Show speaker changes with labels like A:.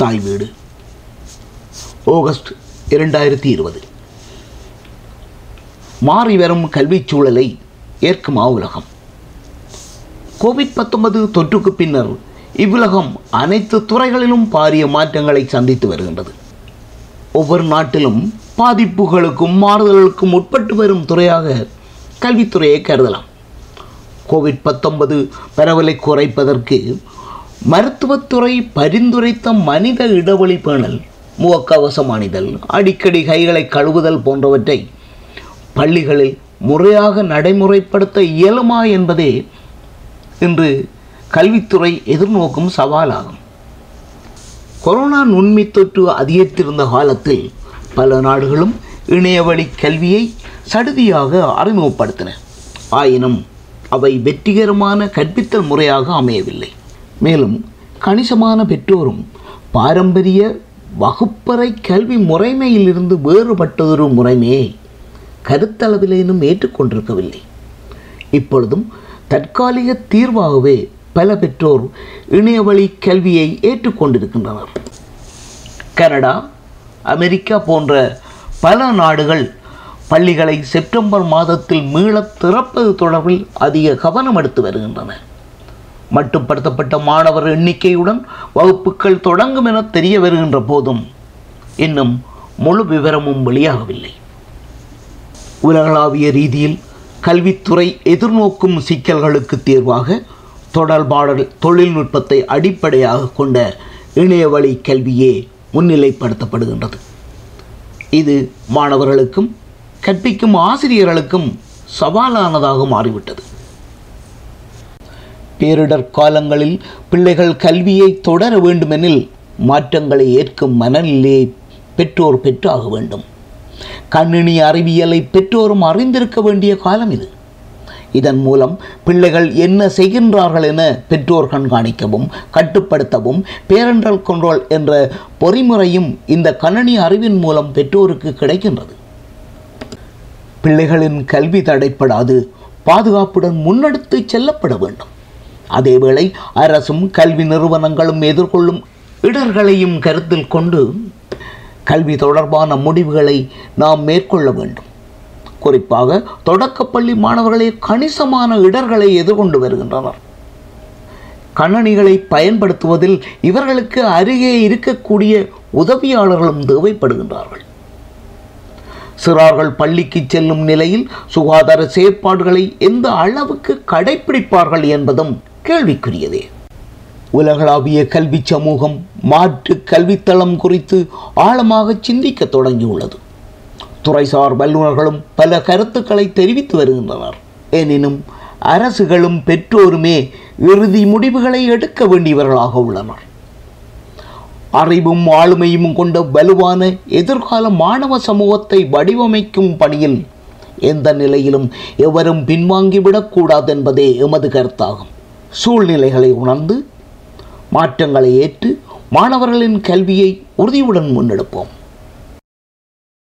A: தாய் வீடு. ஆகஸ்ட் இரண்டாயிரத்தி இருபது. மாறி வரும் கல்விச் சூழலை ஏற்குமா உலகம் கோவிட் பத்தொன்பது தொற்றுக்கு பின்னர் இவ்வுலகம் அனைத்து துறைகளிலும் பாரிய மாற்றங்களை சந்தித்து வருகின்றது. ஒவ்வொரு நாட்டிலும் பாதிப்புகளுக்கும் மாறுதல்களுக்கும் உட்பட்டு வரும் துறையாக கல்வித்துறையை கருதலாம். கோவிட் பத்தொன்பது பரவலை குறைப்பதற்கு மருத்துவத்துறை பரிந்துரைத்த மனித இடைவெளி பேணல் முகக்கவசம் அணிதல் அடிக்கடி கைகளை கழுவுதல் போன்றவற்றை பள்ளிகளில் முறையாக நடைமுறைப்படுத்த இயலுமா என்பதே இன்று கல்வித்துறை எதிர்நோக்கும் சவாலாகும். கொரோனா நுண்மை தொற்று அதிகரித்திருந்த காலத்தில் பல நாடுகளும் இணையவழி கல்வியை சடுதியாக அறிமுகப்படுத்தின. ஆயினும் அவை வெற்றிகரமான கற்பித்தல் முறையாக அமையவில்லை. மேலும் கணிசமான பெற்றோரும் பாரம்பரிய வகுப்பறை கல்வி முறைமையிலிருந்து வேறுபட்டதொரு முறைமையை கருத்தளவிலேனும் ஏற்றுக்கொண்டிருக்கவில்லை. இப்பொழுதும் தற்காலிக தீர்வாகவே பல பெற்றோர் இணையவழி கல்வியை ஏற்றுக்கொண்டிருக்கின்றனர். கனடா அமெரிக்கா போன்ற பல நாடுகள் பள்ளிகளை செப்டம்பர் மாதத்தில் மீளத் திறப்பது தொடர்பில் அதிக கவனம் எடுத்து வருகின்றன. மட்டுப்படுத்தப்பட்ட மாணவர் எண்ணிக்கையுடன் வகுப்புகள் தொடங்கும் என தெரிய வருகின்ற போதும் இன்னும் முழு விவரமும் வெளியாகவில்லை. உலகளாவிய ரீதியில் கல்வித்துறை எதிர்நோக்கும் சிக்கல்களுக்கு தீர்வாக தொடர்பாடல் தொழில்நுட்பத்தை அடிப்படையாக கொண்ட இணையவழி கல்வியே முன்னிலைப்படுத்தப்படுகின்றது. இது மாணவர்களுக்கும் கற்பிக்கும் ஆசிரியர்களுக்கும் சவாலானதாக மாறிவிட்டது. பேரிடர் காலங்களில் பிள்ளைகள் கல்வியை தொடர வேண்டுமெனில் மாற்றங்களை ஏற்கும் மனநிலையை பெற்றோர் பெற்றாக வேண்டும். கணினி அறிவியலை பெற்றோரும் அறிந்திருக்க வேண்டிய காலம் இது. இதன் மூலம் பிள்ளைகள் என்ன செய்கின்றார்கள் என பெற்றோர் கண்காணிக்கவும் கட்டுப்படுத்தவும் பேரண்டல் கண்ட்ரோல் என்ற பொறிமுறையும் இந்த கணனி அறிவின் மூலம் பெற்றோருக்கு கிடைக்கின்றது. பிள்ளைகளின் கல்வி தடைப்படாது பாதுகாப்புடன் முன்னெடுத்து செல்லப்பட வேண்டும். அதேவேளை அரசும் கல்வி நிறுவனங்களும் எதிர்கொள்ளும் இடர்களையும் கருத்தில் கொண்டு கல்வி தொடர்பான முடிவுகளை நாம் மேற்கொள்ள வேண்டும். குறிப்பாக தொடக்கப்பள்ளி மாணவர்களே கணிசமான இடர்களை எதிர்கொண்டு வருகின்றனர். கணனிகளை பயன்படுத்துவதில் இவர்களுக்கு அருகே இருக்கக்கூடிய உதவியாளர்களும் தேவைப்படுகின்றார்கள். சிறார்கள் பள்ளிக்கு செல்லும் நிலையில் சுகாதார செயற்பாடுகளை எந்த அளவுக்கு கடைபிடிப்பார்கள் என்பதும் கேள்விக்குரியதே. உலகளாவிய கல்வி சமூகம் மாற்று கல்வித்தளம் குறித்து ஆழமாக சிந்திக்க தொடங்கியுள்ளது. துறைசார் வல்லுநர்களும் பல கருத்துக்களை தெரிவித்து வருகின்றனர். எனினும் அரசுகளும் பெற்றோருமே இறுதி முடிவுகளை எடுக்க வேண்டியவர்களாக உள்ளனர். அறிவும் ஆளுமையும் கொண்ட வலுவான எதிர்கால மாணவ சமூகத்தை வடிவமைக்கும் பணியில் எந்த நிலையிலும் எவரும் பின்வாங்கிவிடக்கூடாது என்பதே எமது கருத்தாகும். சூழ்நிலைகளை உணர்ந்து மாற்றங்களை ஏற்று மாணவர்களின் கல்வியை உறுதியுடன் முன்னெடுப்போம்.